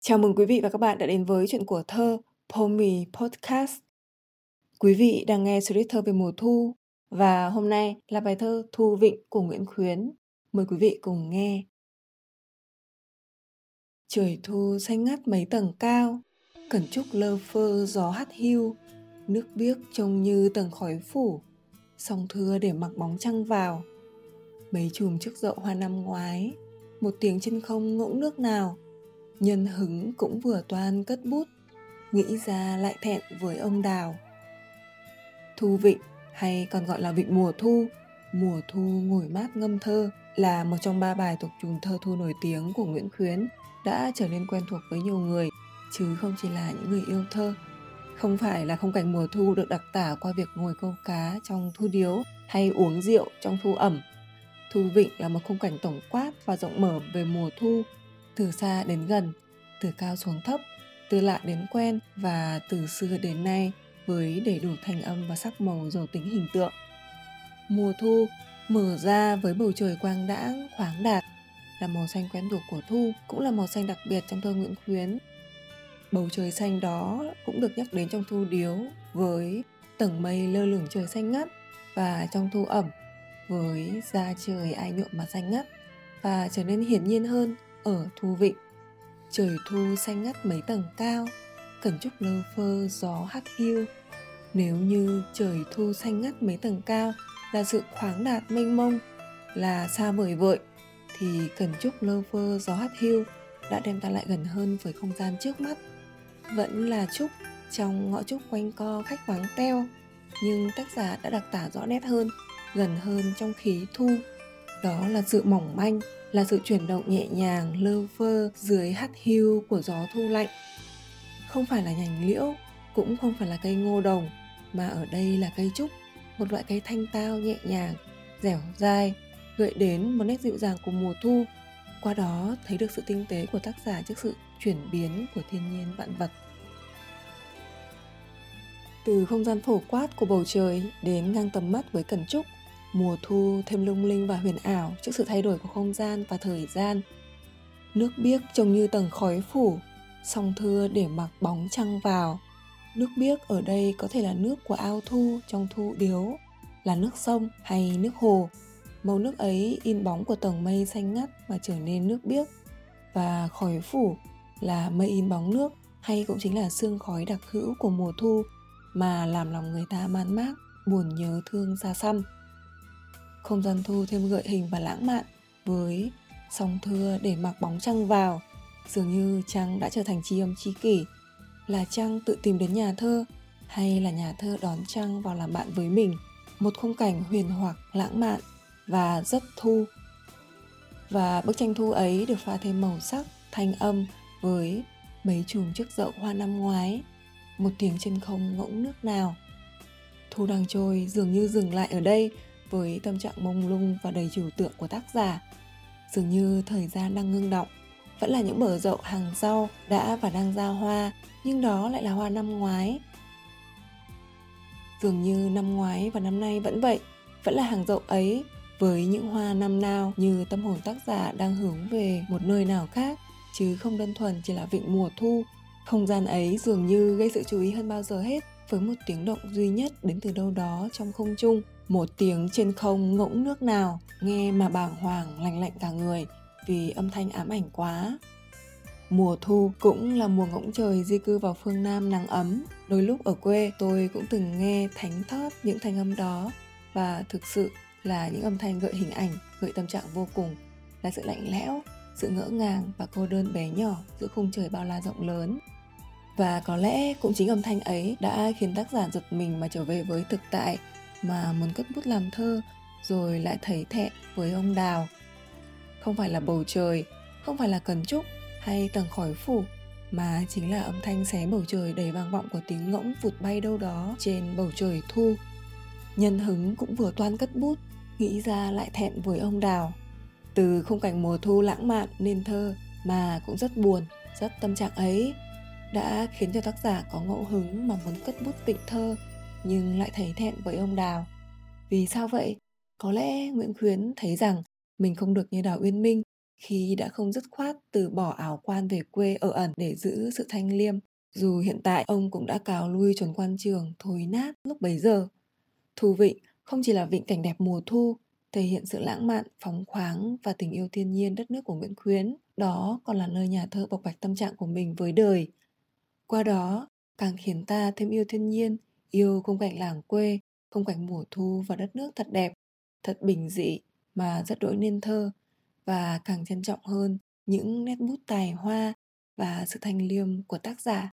Chào mừng quý vị và các bạn đã đến với chuyện của thơ Pomi Podcast. Quý vị đang nghe series thơ về mùa thu và hôm nay là bài thơ Thu Vịnh của Nguyễn Khuyến. Mời quý vị cùng nghe. Trời thu xanh ngắt mấy tầng cao, cẩn trúc lơ phơ gió hắt hiu, nước biếc trông như tầng khói phủ, song thưa để mặc bóng trăng vào. Mấy chùm trước dậu hoa năm ngoái, một tiếng trên không ngỗng nước nào – nhân hứng cũng vừa toan cất bút, nghĩ ra lại thẹn với ông đào. Thu vịnh, hay còn gọi là vịnh mùa thu mùa thu ngồi mát ngâm thơ, là một trong ba bài thuộc chùm thơ thu nổi tiếng của nguyễn khuyến, đã trở nên quen thuộc với nhiều người, chứ không chỉ là những người yêu thơ. Không phải là không cảnh mùa thu được đặc tả qua việc ngồi câu cá trong thu điếu hay uống rượu trong thu ẩm. Thu vịnh là một khung cảnh tổng quát và rộng mở về mùa thu từ xa đến gần, từ cao xuống thấp, từ lạ đến quen và từ xưa đến nay với đầy đủ thành âm và sắc màu giàu tính hình tượng. Mùa thu mở ra với bầu trời quang đãng, khoáng đạt, là màu xanh quen thuộc của thu, cũng là màu xanh đặc biệt trong thơ nguyễn khuyến. Bầu trời xanh đó cũng được nhắc đến trong thu điếu với tầng mây lơ lửng trời xanh ngắt và trong thu ẩm với da trời ai nhuộm mà xanh ngắt và trở nên hiển nhiên hơn ở Thu Vịnh. Trời thu xanh ngắt mấy tầng cao, cẩn trúc lơ phơ gió hắt hiu. Nếu như trời thu xanh ngắt mấy tầng cao là sự khoáng đạt mênh mông, là xa vời vợi, thì cẩn trúc lơ phơ gió hắt hiu đã đem ta lại gần hơn với không gian trước mắt. Vẫn là trúc trong ngõ trúc quanh co khách vắng teo, nhưng tác giả đã đặc tả rõ nét hơn, gần hơn trong khí thu. Đó là sự mỏng manh, là sự chuyển động nhẹ nhàng lơ phơ dưới hắt hiu của gió thu lạnh. Không phải là nhành liễu cũng không phải là cây ngô đồng mà ở đây là cây trúc một loại cây thanh tao nhẹ nhàng dẻo dai gợi đến một nét dịu dàng của mùa thu. Qua đó thấy được sự tinh tế của tác giả trước sự chuyển biến của thiên nhiên vạn vật. Từ không gian phổ quát của bầu trời đến ngang tầm mắt với cẩn trúc Mùa thu thêm lung linh và huyền ảo trước sự thay đổi của không gian và thời gian. Nước biếc trông như tầng khói phủ, song thưa để mặc bóng trăng vào. Nước biếc ở đây có thể là nước của ao thu trong thu điếu, là nước sông hay nước hồ. Màu nước ấy in bóng của tầng mây xanh ngắt mà trở nên nước biếc. Và khói phủ là mây in bóng nước hay cũng chính là sương khói đặc hữu của mùa thu mà làm lòng người ta man mác, buồn nhớ thương xa xăm không gian thu thêm gợi hình và lãng mạn với song thưa để mặc bóng trăng vào. Dường như trăng đã trở thành tri âm tri kỷ. Là trăng tự tìm đến nhà thơ hay là nhà thơ đón trăng vào làm bạn với mình? Một khung cảnh huyền hoặc lãng mạn và rất thu. Và bức tranh thu ấy được pha thêm màu sắc, thanh âm với mấy chùm trước dậu hoa năm ngoái. Một tiếng trên không ngỗng nước nào. Thu đang trôi dường như dừng lại ở đây với tâm trạng mông lung và đầy trừu tượng của tác giả. Dường như thời gian đang ngưng động, vẫn là những bờ rậu hàng rau đã và đang ra hoa, nhưng đó lại là hoa năm ngoái. Dường như năm ngoái và năm nay vẫn vậy, vẫn là hàng rậu ấy, với những hoa năm nào như tâm hồn tác giả đang hướng về một nơi nào khác, chứ không đơn thuần chỉ là vịnh mùa thu. Không gian ấy dường như gây sự chú ý hơn bao giờ hết với một tiếng động duy nhất đến từ đâu đó trong không trung. Một tiếng trên không ngỗng nước nào, nghe mà bàng hoàng lành lạnh cả người, vì âm thanh ám ảnh quá. Mùa thu cũng là mùa ngỗng trời di cư vào phương nam nắng ấm. Đôi lúc ở quê, tôi cũng từng nghe thánh thót những thanh âm đó, và thực sự là những âm thanh gợi hình ảnh, gợi tâm trạng vô cùng. Là sự lạnh lẽo, sự ngỡ ngàng và cô đơn bé nhỏ giữa khung trời bao la rộng lớn và có lẽ cũng chính âm thanh ấy đã khiến tác giả giật mình mà trở về với thực tại, mà muốn cất bút làm thơ rồi lại thấy thẹn với ông đào. Không phải là bầu trời, không phải là cần trúc hay tầng khói phủ, mà chính là âm thanh xé bầu trời đầy vang vọng của tiếng ngỗng vụt bay đâu đó trên bầu trời thu. Nhân hứng cũng vừa toan cất bút, nghĩ ra lại thẹn với ông đào. Từ khung cảnh mùa thu lãng mạn nên thơ mà cũng rất buồn, rất tâm trạng ấy đã khiến cho tác giả có ngẫu hứng mà muốn cất bút tịnh thơ nhưng lại thấy thẹn với ông Đào. Vì sao vậy? Có lẽ Nguyễn Khuyến thấy rằng mình không được như Đào Uyên Minh khi đã không dứt khoát từ bỏ ảo quan về quê ở ẩn để giữ sự thanh liêm dù hiện tại ông cũng đã cào lui chuẩn quan trường thối nát lúc bấy giờ Thu Vịnh không chỉ là vịnh cảnh đẹp mùa thu, thể hiện sự lãng mạn, phóng khoáng và tình yêu thiên nhiên đất nước của Nguyễn Khuyến. Đó còn là nơi nhà thơ bộc bạch tâm trạng của mình với đời. Qua đó, càng khiến ta thêm yêu thiên nhiên, yêu khung cảnh làng quê, khung cảnh mùa thu và đất nước thật đẹp, thật bình dị mà rất đỗi nên thơ. Và càng trân trọng hơn những nét bút tài hoa và sự thanh liêm của tác giả.